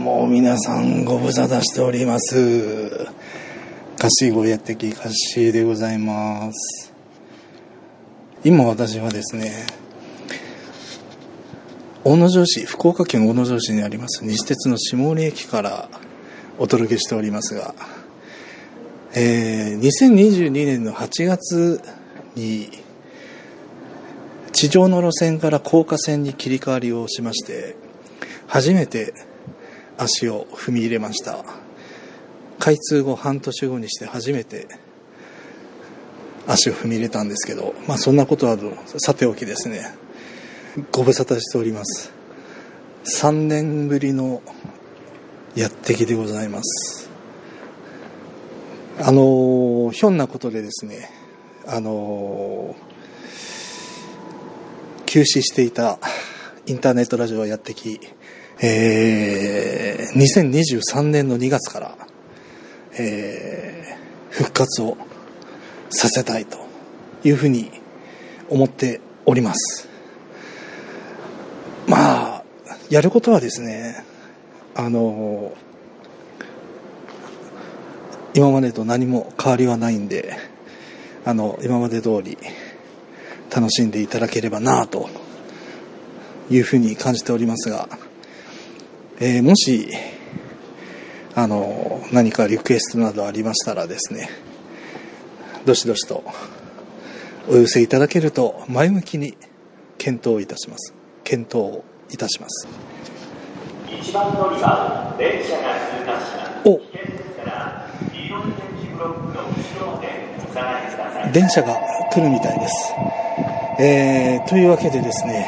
も皆さんご無沙汰しております。カッシゴやってきカッシーでございます。今私はですね、大野城市、福岡県大野城市にあります西鉄の下森駅からお届けしておりますが、えー、2022年の8月に地上の路線から高架線に切り替わりをしまして、初めて足を踏み入れました。開通後半年後にして初めて足を踏み入れたんですけど、まあそんなことはさておきですね、ご無沙汰しております。3年ぶりのやってきでございます。あの、ひょんなことでですね、あの、休止していたインターネットラジオをやってき、えー、2023年の2月から、えー、復活をさせたいというふうに思っております。まあ、やることはですね、あの、今までと何も変わりはないんで、あの、今まで通り楽しんでいただければなというふうに感じておりますが、えーもし、あの、何かリクエストなどありましたらですね、どしどしとお寄せいただけると前向きに検討いたします。検討いたします。一番乗り場電車が通過しますお電車が来るみたいです。えー、というわけでですね、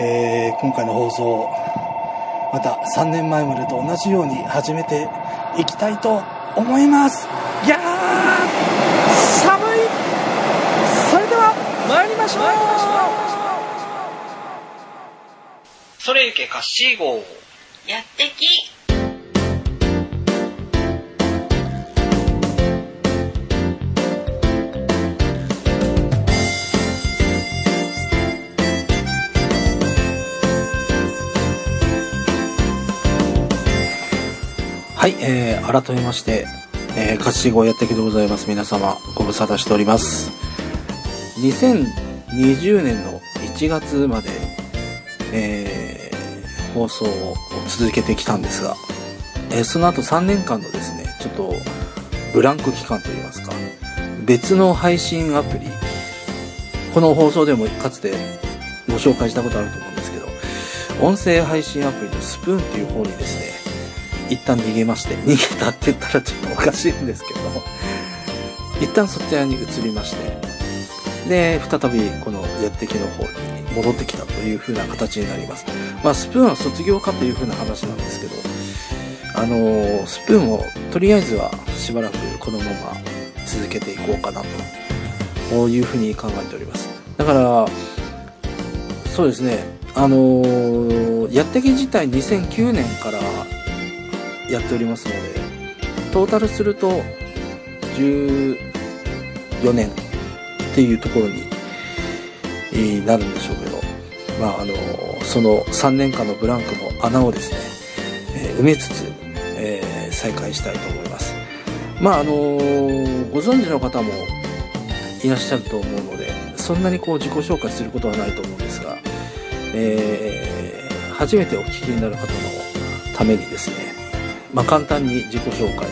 えー今回の放送、また3年前までと同じように始めていきたいと思います。いやー寒い。それでは参りましょう。それゆけカッシー号改めまして、えー、カシー号やってきでございます。皆様、ご無沙汰しております。2020年の1月まで、えー、放送を続けてきたんですが、えーその後3年間のですね、ちょっと、ブランク期間といいますか、別の配信アプリ、この放送でもかつてご紹介したことあると思うんですけど、音声配信アプリのスプーンっていう方にですね、一旦逃げまして、逃げたって言ったらちょっとおかしいんですけども、一旦そちらに移りまして、で、再びこのやってきの方に戻ってきたという風な形になります。まあ、スプーンは卒業かという風な話なんですけど、あのースプーンをとりあえずはしばらくこのまま続けていこうかなと、こういう風に考えております。だから、そうですね、あのーやってき自体2009年からやっておりますので、トータルすると14年っていうところになるんでしょうけど、まああの、その3年間のブランクの穴をですね、えー埋めつつ、えー再開したいと思います。まああの、ご存知の方もいらっしゃると思うので、そんなにこう自己紹介することはないと思うんですが、えー初めてお聞きになる方のためにですね、まあ、簡単に自己紹介を、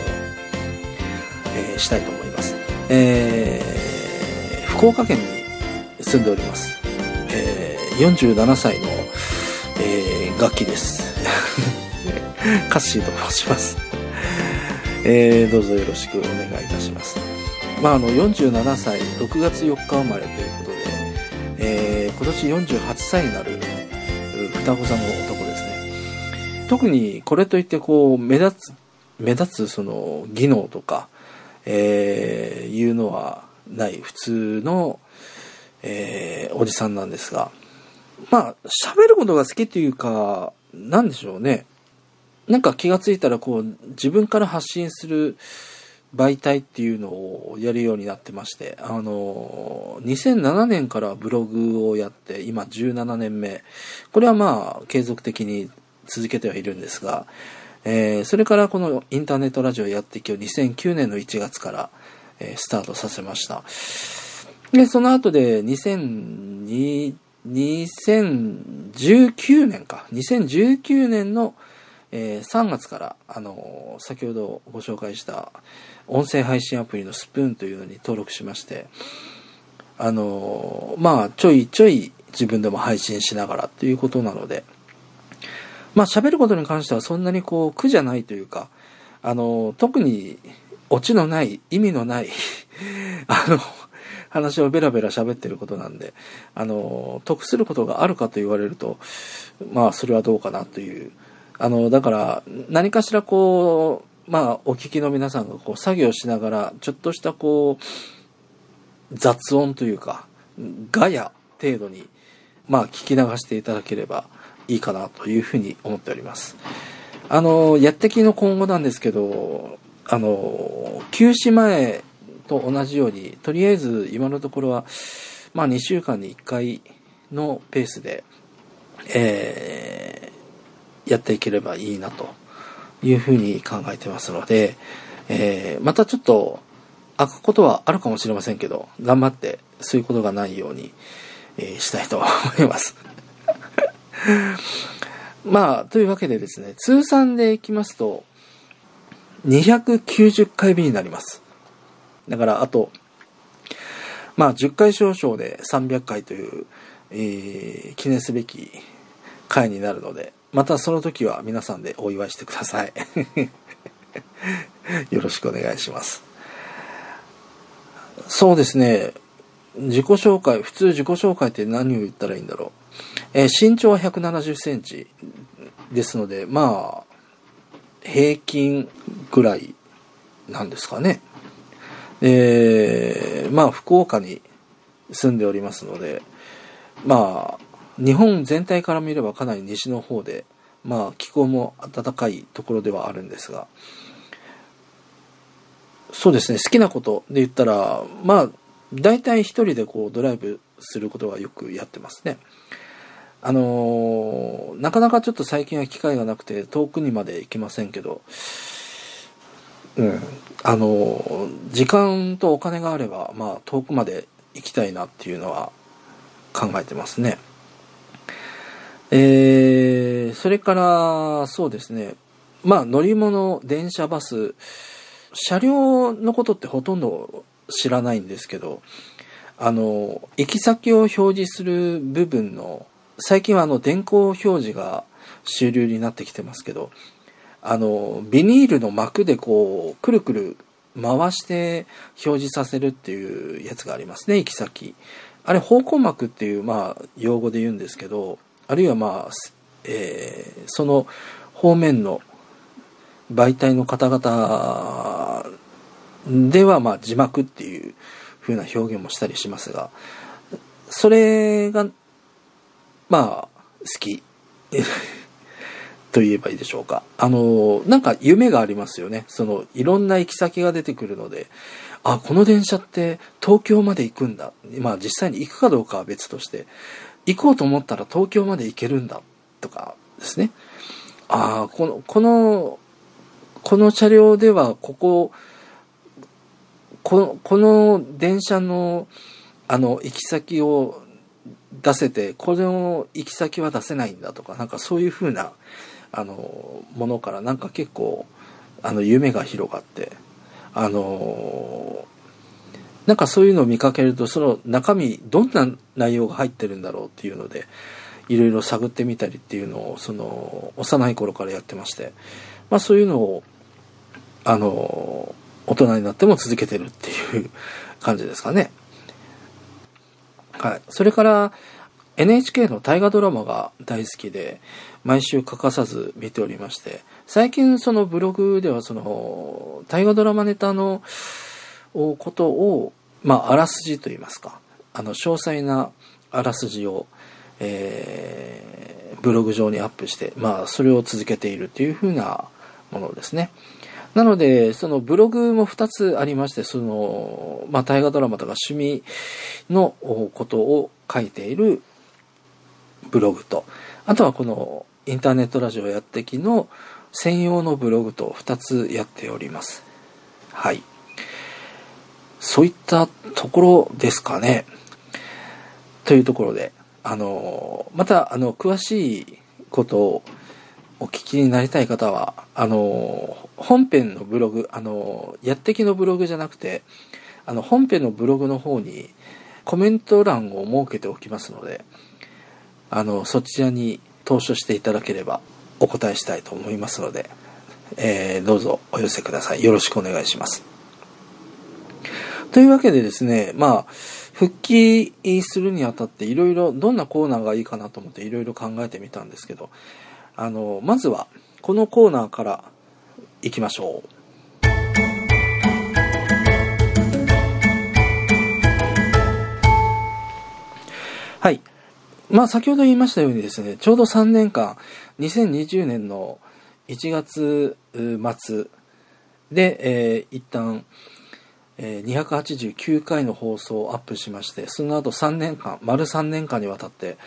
えーしたいと思います。えー福岡県に住んでおります。えー47歳の、えー楽器です。カッシーと申します。えーどうぞよろしくお願いいたします。まあ、あの、47歳、6月4日生まれということで、えー今年48歳になる、双子座の。特にこれといってこう、目立つ、目立つその技能とか、えーいうのはない普通の、えーおじさんなんですが、まあ、喋ることが好きっていうか、なんでしょうね。なんか気がついたらこう、自分から発信する媒体っていうのをやるようになってまして、あの、2007年からブログをやって、今17年目。これはまあ、継続的に続けてはいるんですが、えーそれからこのインターネットラジオやっていきを2009年の1月から、えースタートさせました。で、その後で2002 2019年か。2019年の、えー3月から、あのー先ほどご紹介した音声配信アプリのスプーンというのに登録しまして、あのーまあ、ちょいちょい自分でも配信しながらということなので、まあ、喋ることに関してはそんなにこう苦じゃないというか、あの特にオチのない、意味のない、あの、話をベラベラ喋ってることなんで、あの、得することがあるかと言われると、まあ、それはどうかなという。あの、だから、何かしらこう、まあ、お聞きの皆さんがこう、作業しながら、ちょっとしたこう、雑音というか、ガヤ程度に、まあ、聞き流していただければいいかなというふうに思っております。あの、やってきの今後なんですけど、あの、休止前と同じように、とりあえず今のところは、まあ2週間に1回のペースで、えーやっていければいいなというふうに考えてますので、えーまたちょっと開くことはあるかもしれませんけど、頑張ってそういうことがないように、えーしたいと思います。まあ、というわけでですね、通算でいきますと、290回目になります。だから、あと、まあ、10回少々で300回という、えー記念すべき回になるので、またその時は皆さんでお祝いしてください。よろしくお願いします。そうですね、自己紹介、普通自己紹介って何を言ったらいいんだろう。えー身長は170センチですので、まあ、平均ぐらいなんですかね。えーまあ、福岡に住んでおりますので、まあ、日本全体から見ればかなり西の方で、まあ、気候も暖かいところではあるんですが、そうですね、好きなことで言ったら、まあ、大体一人でこうドライブすることはよくやってますね。あのーなかなかちょっと最近は機会がなくて遠くにまで行けませんけど、うん、あのー時間とお金があれば、まあ遠くまで行きたいなっていうのは考えてますね。えー、それから、そうですね、まあ乗り物、電車、バス、車両のことってほとんど知らないんですけど、あの、行き先を表示する部分の、最近はあの電光表示が主流になってきてますけど、あの、ビニールの膜でこう、くるくる回して表示させるっていうやつがありますね、行き先。あれ、方向膜っていう、まあ、用語で言うんですけど、あるいはまあ、えーその方面の媒体の方々では、まあ、字幕っていう風な表現もしたりしますが、それが、まあ、好き。と言えばいいでしょうか。あの、なんか夢がありますよね。その、いろんな行き先が出てくるので、あ、この電車って東京まで行くんだ。まあ実際に行くかどうかは別として、行こうと思ったら東京まで行けるんだ。とかですね。ああ、この、この、この車両ではここ、この、この電車の、あの、行き先を出せて、これの行き先は出せないんだとか、なんかそういう風な、あの、ものからなんか結構、あの、夢が広がって、あの、なんかそういうのを見かけると、その中身、どんな内容が入ってるんだろうっていうので、いろいろ探ってみたりっていうのを、その、幼い頃からやってまして、まあそういうのを、あの、大人になっても続けてるっていう感じですかね。はい。それから、NHK の大河ドラマが大好きで、毎週欠かさず見ておりまして、最近そのブログではその、大河ドラマネタのことを、まあ、あらすじと言いますか、あの、詳細なあらすじを、えー、ブログ上にアップして、まあ、それを続けているというふうなものですね。なので、そのブログも2つありまして、その、まあ、大河ドラマとか趣味のことを書いているブログと、あとはこのインターネットラジオやってきの専用のブログと2つやっております。はい。そういったところですかね。というところで、あの、また、あの、詳しいことをお聞きになりたい方は、あの、本編のブログ、あの、やってきのブログじゃなくて、あの、本編のブログの方にコメント欄を設けておきますので、あの、そちらに投書していただければお答えしたいと思いますので、えー、どうぞお寄せください。よろしくお願いします。というわけでですね、まあ、復帰するにあたっていろいろどんなコーナーがいいかなと思っていろいろ考えてみたんですけど、あの、まずはこのコーナーから行きましょう。はい。まあ先ほど言いましたようにですね、ちょうど3年間、2020年の1月末で、えー、一旦、えー、289回の放送をアップしまして、その後3年間、丸3年間にわたって、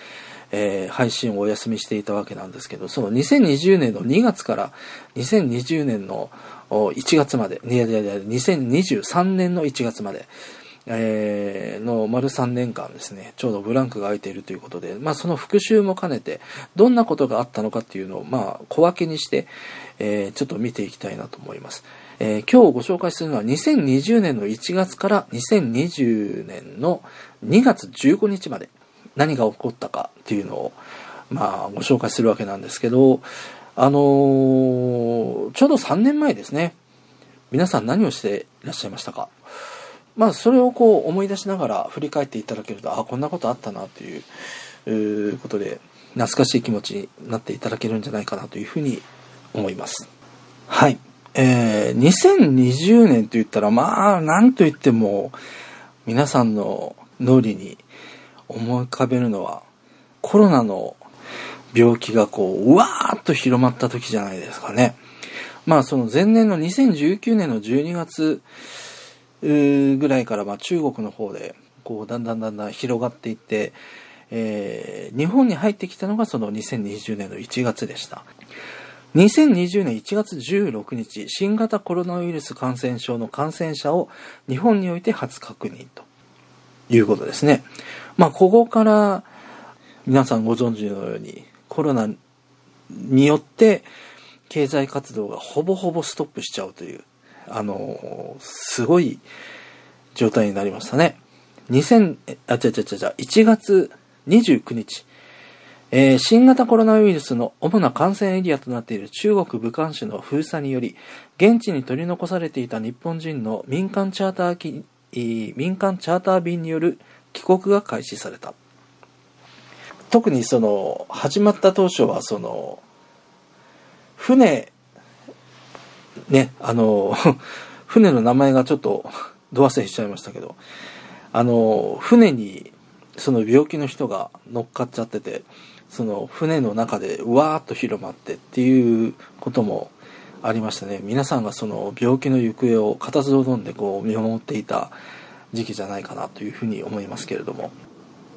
えー、配信をお休みしていたわけなんですけど、その2020年の2月から2020年の1月まで、いやいやいや、2023年の1月まで、えー、の丸3年間ですね、ちょうどブランクが空いているということで、まあその復習も兼ねて、どんなことがあったのかっていうのを、まあ小分けにして、えー、ちょっと見ていきたいなと思います。えー、今日ご紹介するのは2020年の1月から2020年の2月15日まで何が起こったかっていうのを、まあ、ご紹介するわけなんですけど、あのー、ちょうど3年前ですね。皆さん何をしていらっしゃいましたか？まあ、それをこう思い出しながら振り返っていただけると、あ、こんなことあったなという、ことで、懐かしい気持ちになっていただけるんじゃないかなというふうに思います。はい。えー、2020年と言ったら、まあ、なんと言っても、皆さんの脳裏に思い浮かべるのは、コロナの病気がこう、うわーっと広まった時じゃないですかね。まあ、その前年の2019年の12月ぐらいから、まあ、中国の方で、こう、だんだんだんだん広がっていって、えー、日本に入ってきたのがその2020年の1月でした。2020年1月16日、新型コロナウイルス感染症の感染者を日本において初確認ということですね。まあ、ここから皆さんご存知のようにコロナによって経済活動がほぼほぼストップしちゃうという、あの、すごい状態になりましたね。2000、あ、違う違う違う、1月29日、えー、新型コロナウイルスの主な感染エリアとなっている中国武漢市の封鎖により、現地に取り残されていた日本人の民間チャーター機、民間チャーター便による帰国が開始された。特にその、始まった当初はその、船、ね、あの、船の名前がちょっと、ど忘れしちゃいましたけど、あの、船に、その病気の人が乗っかっちゃってて、その船の中でうわーっと広まってっていうこともありましたね皆さんがその病気の行方を固唾を飲んでこう見守っていた時期じゃないかなというふうに思いますけれども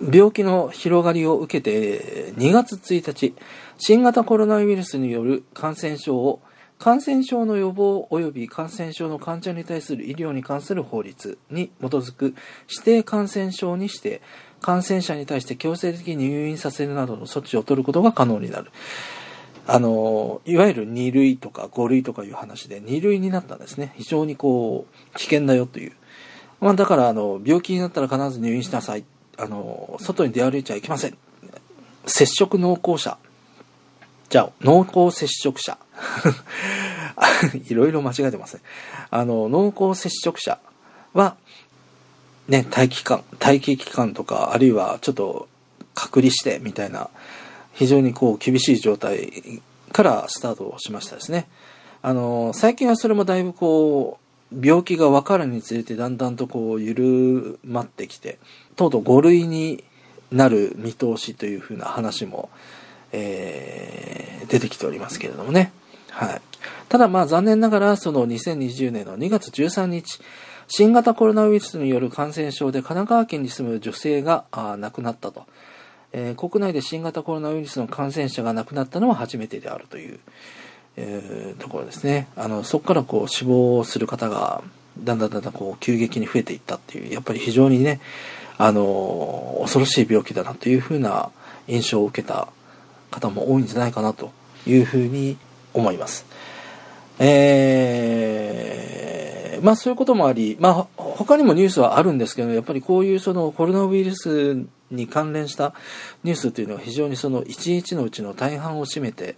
病気の広がりを受けて2月1日新型コロナウイルスによる感染症を感染症の予防及び感染症の患者に対する医療に関する法律に基づく指定感染症にして感染者に対して強制的に入院させるなどの措置を取ることが可能になる。あの、いわゆる2類とか5類とかいう話で2類になったんですね。非常にこう、危険だよという。まあだから、あの、病気になったら必ず入院しなさい。あの、外に出歩いちゃいけません。接触濃厚者。じゃあ、濃厚接触者。いろいろ間違えてますね。あの、濃厚接触者は、ね、待機期間、待機期間とか、あるいはちょっと隔離してみたいな、非常にこう厳しい状態からスタートしましたですね。あの、最近はそれもだいぶこう、病気が分かるにつれてだんだんとこう緩まってきて、とうとう5類になる見通しというふうな話も、えー、出てきておりますけれどもね。はい。ただまあ残念ながらその2020年の2月13日、新型コロナウイルスによる感染症で神奈川県に住む女性が亡くなったと。えー国内で新型コロナウイルスの感染者が亡くなったのは初めてであるという、えところですね。あの、そこからこう死亡する方が、だんだんだんだんこう急激に増えていったっていう、やっぱり非常にね、あの、恐ろしい病気だなというふうな印象を受けた方も多いんじゃないかなというふうに思います。えー、まあそういうこともあり、まあ他にもニュースはあるんですけど、やっぱりこういうそのコロナウイルスに関連したニュースというのは非常にその1日のうちの大半を占めて、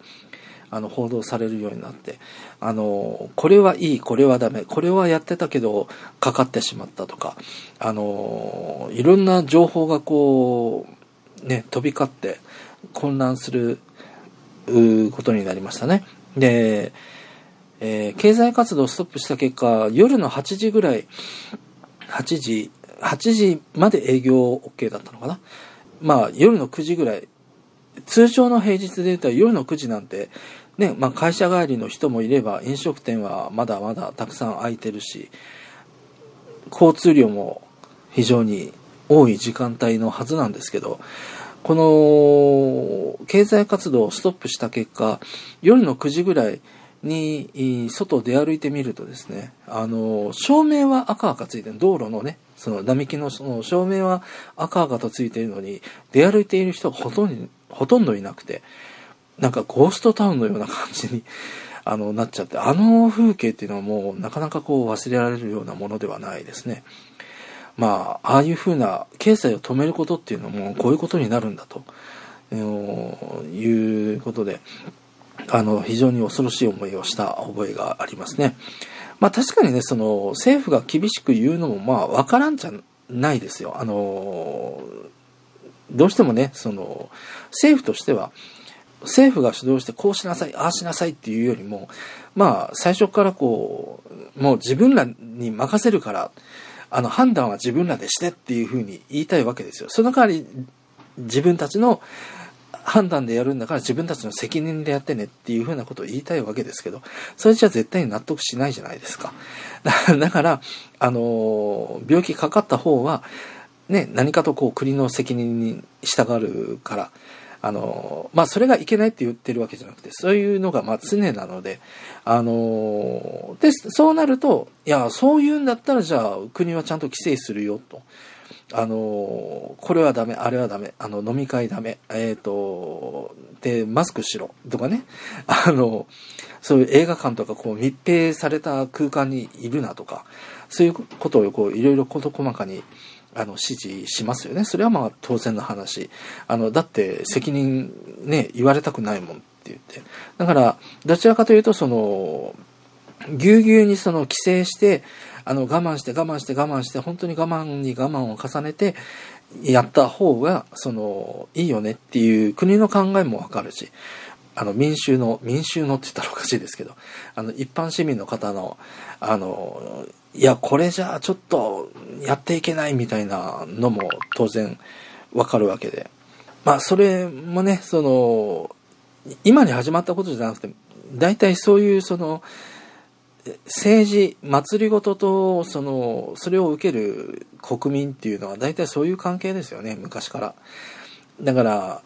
あの報道されるようになって、あの、これはいい、これはダメ、これはやってたけどかかってしまったとか、あの、いろんな情報がこう、ね、飛び交って混乱することになりましたね。で、えー経済活動をストップした結果、夜の8時ぐらい、8時、8時まで営業 OK だったのかな。まあ、夜の9時ぐらい、通常の平日で言ったら夜の9時なんて、ね、まあ会社帰りの人もいれば、飲食店はまだまだたくさん空いてるし、交通量も非常に多い時間帯のはずなんですけど、この経済活動をストップした結果、夜の9時ぐらいに外を出歩いてみるとですね、あの、照明は赤々ついてる、道路のね、その並木のその照明は赤々とついているのに、出歩いている人がほとんど、ほとんどいなくて、なんかゴーストタウンのような感じに、あの、なっちゃって、あの風景っていうのはもうなかなかこう忘れられるようなものではないですね。まあ、ああいうふうな経済を止めることっていうのもこういうことになるんだと、えーいうことで、あの、非常に恐ろしい思いをした覚えがありますね。まあ確かにね、その、政府が厳しく言うのもまあわからんじゃないですよ。あの、どうしてもね、その、政府としては、政府が主導してこうしなさい、ああしなさいっていうよりも、まあ最初からこう、もう自分らに任せるから、あの判断は自分らでしてっていうふうに言いたいわけですよ。その代わり自分たちの判断でやるんだから自分たちの責任でやってねっていうふうなことを言いたいわけですけど、それじゃ絶対に納得しないじゃないですか。だから、あの、病気かかった方は、ね、何かとこう国の責任に従うから、あの、まあ、それがいけないって言ってるわけじゃなくて、そういうのがま常なので、あの、で、そうなると、いや、そういうんだったらじゃあ国はちゃんと規制するよと。あの、これはダメ、あれはダメ、あの、飲み会ダメ、えっ、と、で、マスクしろ、とかね。あの、そういう映画館とかこう密閉された空間にいるなとか、そういうことをこういろいろ事細かにあの指示しますよね。それはまあ当然の話。あの、だって責任ね、言われたくないもんって言って。だから、どちらかというとその、ぎゅうぎゅうにその規制して、あの、我慢して我慢して我慢して、本当に我慢に我慢を重ねて、やった方が、その、いいよねっていう国の考えもわかるし、あの、民衆の、民衆のって言ったらおかしいですけど、あの、一般市民の方の、あの、いや、これじゃあちょっとやっていけないみたいなのも当然わかるわけで。まあ、それもね、その、今に始まったことじゃなくて、大体そういうその、政治、祭りごとと、その、それを受ける国民っていうのは大体そういう関係ですよね、昔から。だから、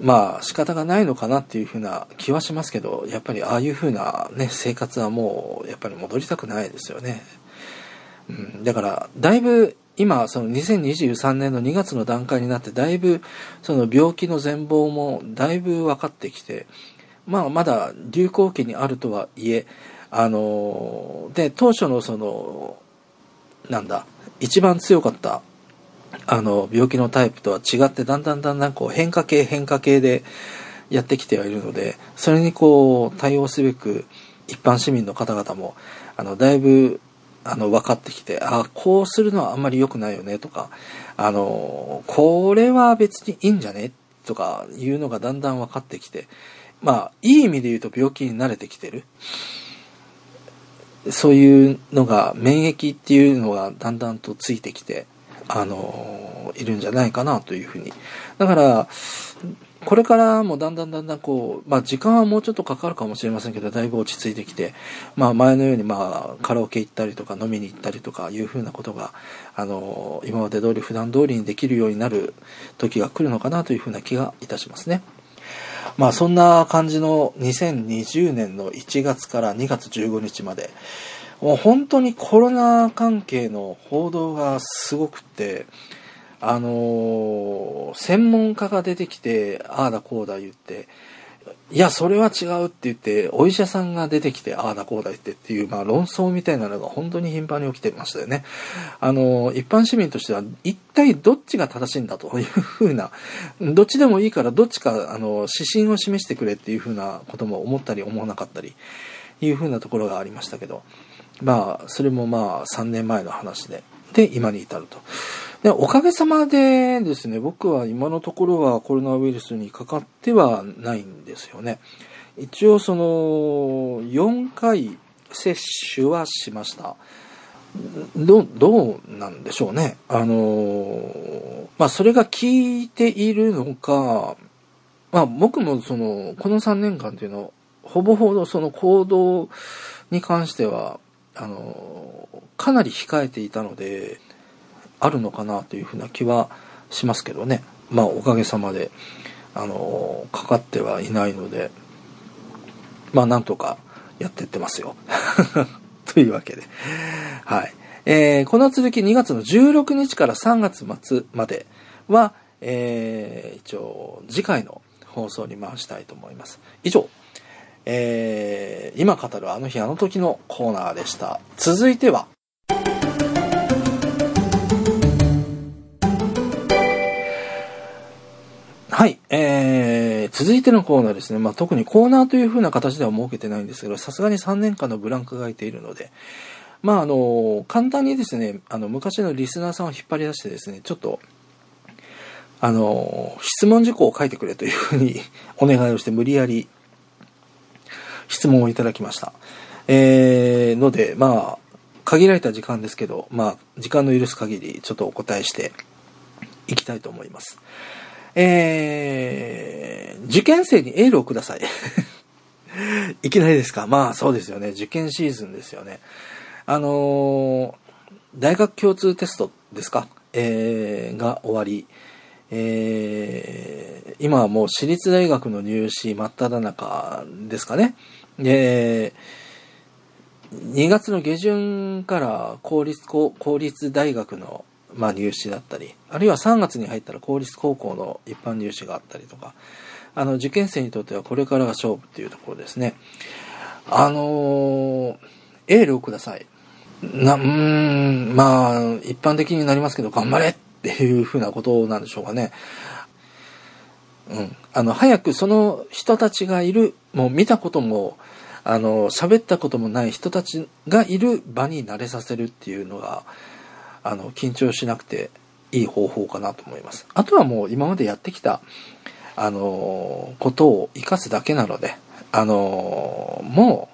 まあ仕方がないのかなっていうふうな気はしますけど、やっぱりああいうふうなね、生活はもう、やっぱり戻りたくないですよね。うん、だから、だいぶ、今、その2023年の2月の段階になって、だいぶ、その病気の全貌もだいぶ分かってきて、まあまだ流行期にあるとはいえ、あの、で、当初のその、なんだ、一番強かった、あの、病気のタイプとは違って、だんだんだんだんこう変化系変化系でやってきてはいるので、それにこう対応すべく一般市民の方々も、あの、だいぶ、あの、分かってきて、あこうするのはあんまり良くないよねとか、あの、これは別にいいんじゃねとかいうのがだんだん分かってきて、まあ、いい意味で言うと病気に慣れてきてる。そういうのが、免疫っていうのがだんだんとついてきて、あの、いるんじゃないかなというふうに。だから、これからもだんだんだんだんこう、まあ時間はもうちょっとかかるかもしれませんけど、だいぶ落ち着いてきて、まあ前のようにまあカラオケ行ったりとか飲みに行ったりとかいうふうなことが、あの、今まで通り普段通りにできるようになる時が来るのかなというふうな気がいたしますね。まあそんな感じの2020年の1月から2月15日まで、もう本当にコロナ関係の報道がすごくって、あのー、専門家が出てきて、ああだこうだ言って、いや、それは違うって言って、お医者さんが出てきて、ああだこうだ言ってっていう、まあ論争みたいなのが本当に頻繁に起きてましたよね。あの、一般市民としては、一体どっちが正しいんだというふうな、どっちでもいいからどっちか、あの、指針を示してくれっていうふうなことも思ったり思わなかったり、いうふうなところがありましたけど、まあ、それもまあ、3年前の話で、で、今に至ると。で、おかげさまでですね、僕は今のところはコロナウイルスにかかってはないんですよね。一応その、4回接種はしました。ど、どうなんでしょうね。あの、まあ、それが効いているのか、まあ、僕もその、この3年間っていうの、ほぼほぼその行動に関しては、あの、かなり控えていたので、あるのかなというふうな気はしますけどね。まあ、おかげさまで、あの、かかってはいないので、まあ、なんとかやってってますよ。というわけで。はい。えー、この続き2月の16日から3月末までは、えー、一応次回の放送に回したいと思います。以上、えー、今語るあの日あの時のコーナーでした。続いては、はい、えー、続いてのコーナーですね。まあ、特にコーナーという風な形では設けてないんですけど、さすがに3年間のブランクが空いているので、まあ、あの、簡単にですね、あの、昔のリスナーさんを引っ張り出してですね、ちょっと、あの、質問事項を書いてくれというふうに お願いをして無理やり質問をいただきました。えー、ので、まあ、限られた時間ですけど、まあ、時間の許す限り、ちょっとお答えしていきたいと思います。えー、受験生にエールをください。いきなりですか？まあそうですよね。受験シーズンですよね。あのー、大学共通テストですか？えー、が終わり、えー、今はもう私立大学の入試真っ只中ですかね。で、2月の下旬から公立、公立大学の、まあ、入試だったり、あるいは3月に入ったら公立高校の一般入試があったりとか、あの、受験生にとってはこれからが勝負っていうところですね。あのー、エールをください。な、うん、まあ、一般的になりますけど、頑張れっていうふうなことなんでしょうかね。うん。あの、早くその人たちがいる、もう見たことも、あの、喋ったこともない人たちがいる場に慣れさせるっていうのが、あの、緊張しなくていい方法かなと思います。あとはもう今までやってきた、あの、ことを活かすだけなので、あの、もう、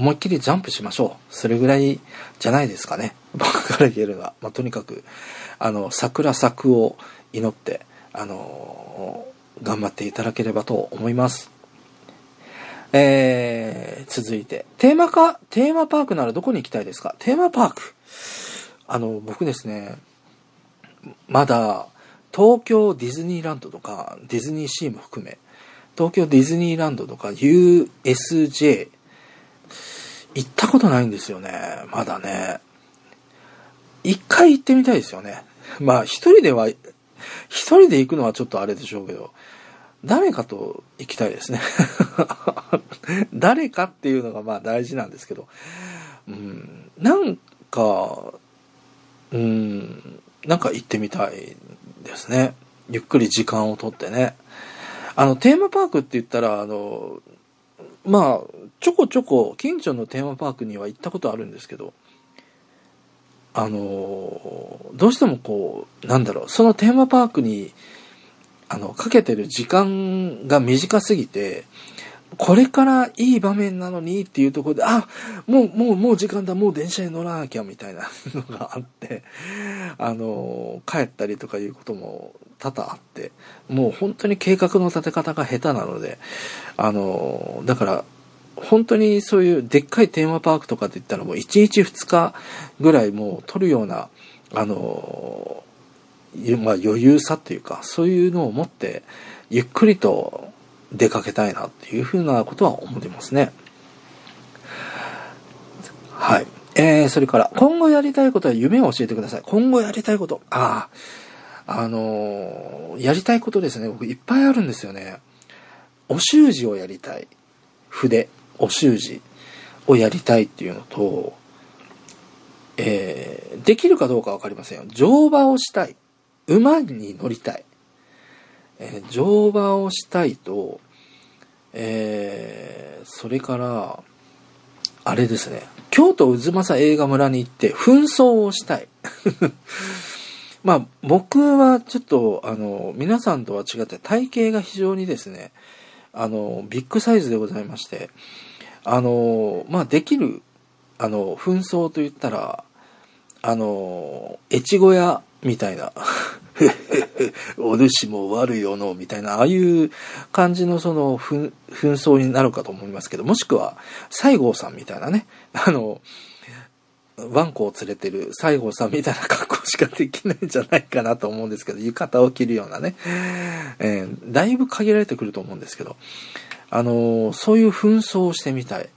思いっきりジャンプしましょう。それぐらいじゃないですかね。僕から言えるのは。まあ、とにかく、あの、桜咲くを祈って、あの、頑張っていただければと思います。えー、続いて、テーマか、テーマパークならどこに行きたいですか？テーマパーク。あの、僕ですね、まだ、東京ディズニーランドとか、ディズニーシーも含め、東京ディズニーランドとか USJ、行ったことないんですよね。まだね。一回行ってみたいですよね。まあ、一人では、一人で行くのはちょっとあれでしょうけど、誰かと行きたいですね 誰かっていうのがまあ大事なんですけど、うん、なんか、うん、なんか行ってみたいですね。ゆっくり時間をとってね。あの、テーマパークって言ったら、あの、まあ、ちょこちょこ近所のテーマパークには行ったことあるんですけど、あの、どうしてもこう、なんだろう、そのテーマパークにあの、かけてる時間が短すぎて、これからいい場面なのにっていうところで、あ、もう、もう、もう時間だ、もう電車に乗らなきゃみたいなのがあって、あの、帰ったりとかいうことも多々あって、もう本当に計画の立て方が下手なので、あの、だから、本当にそういうでっかいテーマパークとかって言ったらもう1日2日ぐらいもう取るような、あの、まあ余裕さっていうか、そういうのを持って、ゆっくりと出かけたいなっていうふうなことは思ってますね。はい。えー、それから、今後やりたいことは夢を教えてください。今後やりたいこと。ああ、あのーやりたいことですね。僕いっぱいあるんですよね。お習字をやりたい。筆、お習字をやりたいっていうのと、えー、できるかどうかわかりませんよ。乗馬をしたい。馬に乗りたい。えー乗馬をしたいと、えー、それから、あれですね。京都渦政映画村に行って紛争をしたい。まあ僕はちょっとあの皆さんとは違って体型が非常にですね、あのビッグサイズでございまして、あのまあできるあの紛争と言ったら、あの越後屋みたいな、お主も悪いよの、みたいな、ああいう感じのその紛紛争になるかと思いますけど、もしくは西郷さんみたいなね、あの、ワンコを連れてる西郷さんみたいな格好しかできないんじゃないかなと思うんですけど、浴衣を着るようなね、えーだいぶ限られてくると思うんですけど、あのそういう紛争をしてみたいっ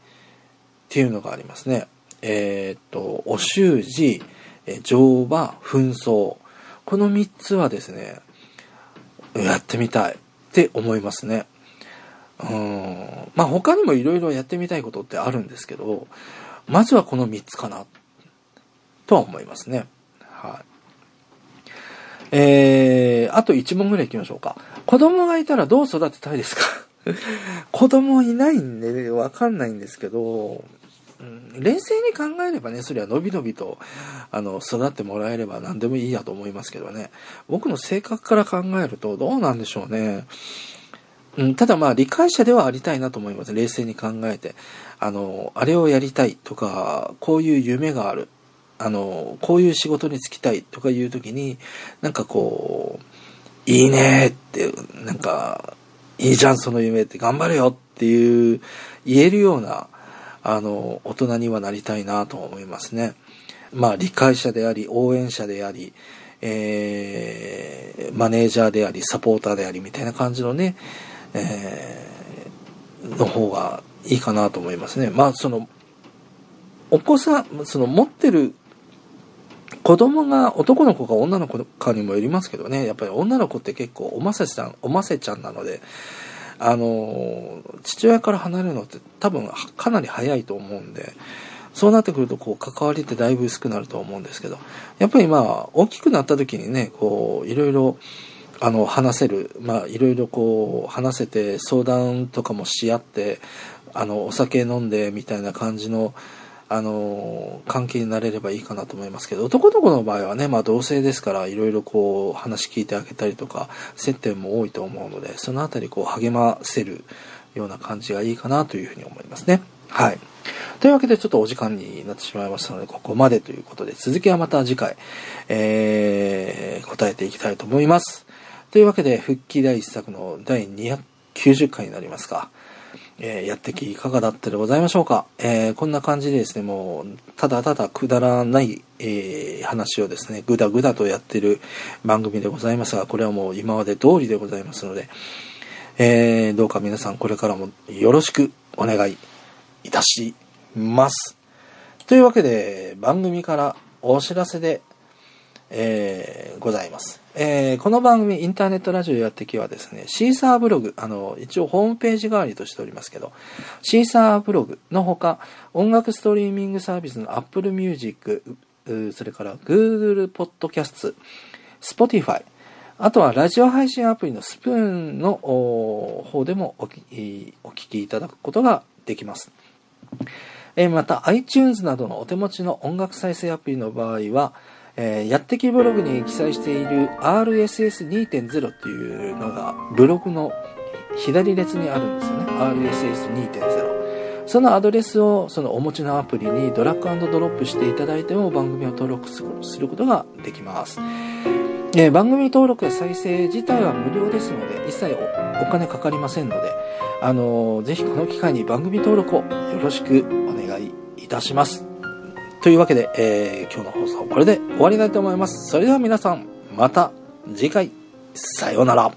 ていうのがありますね。えーっと、お習字、え乗馬、紛争。この3つはですね、やってみたいって思いますね。うん。まあ他にもいろいろやってみたいことってあるんですけど、まずはこの3つかな、とは思いますね。はい。えー、あと1問ぐらい行きましょうか。子供がいたらどう育てたいですか？子供いないんで、ね、わかんないんですけど、うん冷静に考えればね、それはのびのびと、あの、育ってもらえれば何でもいいやと思いますけどね。僕の性格から考えるとどうなんでしょうね。うん、ただまあ理解者ではありたいなと思います。冷静に考えて。あの、あれをやりたいとか、こういう夢がある。あの、こういう仕事に就きたいとかいう時に、なんかこう、いいねって、なんか、いいじゃんその夢って頑張れよっていう、言えるような、あの、大人にはなりたいなと思いますね。まあ理解者であり、応援者であり、えー、マネージャーであり、サポーターでありみたいな感じのね、えー、の方がいいかなと思いますね。まあその、お子さん、その持ってる子供が男の子か女の子かにもよりますけどね、やっぱり女の子って結構おませさん、おませちゃんなので、あの、父親から離れるのって多分かなり早いと思うんで、そうなってくると、こう、関わりってだいぶ薄くなると思うんですけど、やっぱりまあ、大きくなった時にね、こう、いろいろ、あの、話せる、まあ、いろいろこう、話せて、相談とかもし合って、あの、お酒飲んで、みたいな感じの、あの、関係になれればいいかなと思いますけど、男の子の場合はね、まあ同性ですから、いろいろこう、話聞いてあげたりとか、接点も多いと思うので、そのあたりこう、励ませるような感じがいいかなというふうに思いますね。はい。というわけでちょっとお時間になってしまいましたので、ここまでということで、続きはまた次回、えー、答えていきたいと思います。というわけで、復帰第一作の第290回になりますか。えーやってきいかがだったでございましょうか。えーこんな感じでですね、もう、ただただくだらない、えー話をですね、ぐだぐだとやってる番組でございますが、これはもう今まで通りでございますので、えーどうか皆さんこれからもよろしくお願いいたします。というわけで、番組からお知らせで、えーございます。えーこの番組、インターネットラジオやってきはですね、シーサーブログ、あの、一応ホームページ代わりとしておりますけど、シーサーブログのほか、音楽ストリーミングサービスの Apple Music、それから Google Podcast、Spotify、あとはラジオ配信アプリのスプーンの方でもおお聞きいただくことができます。えーまた iTunes などのお手持ちの音楽再生アプリの場合は、えーやってきブログに記載している RSS2.0 っていうのがブログの左列にあるんですよね。RSS2.0。そのアドレスをそのお持ちのアプリにドラッグドロップしていただいても番組を登録することができます。えー番組登録や再生自体は無料ですので、一切おお金かかりませんので、あのーぜひこの機会に番組登録をよろしくお願いいたします。というわけで、えー、今日の放送これで終わりたいと思います。それでは皆さん、また次回、さようなら。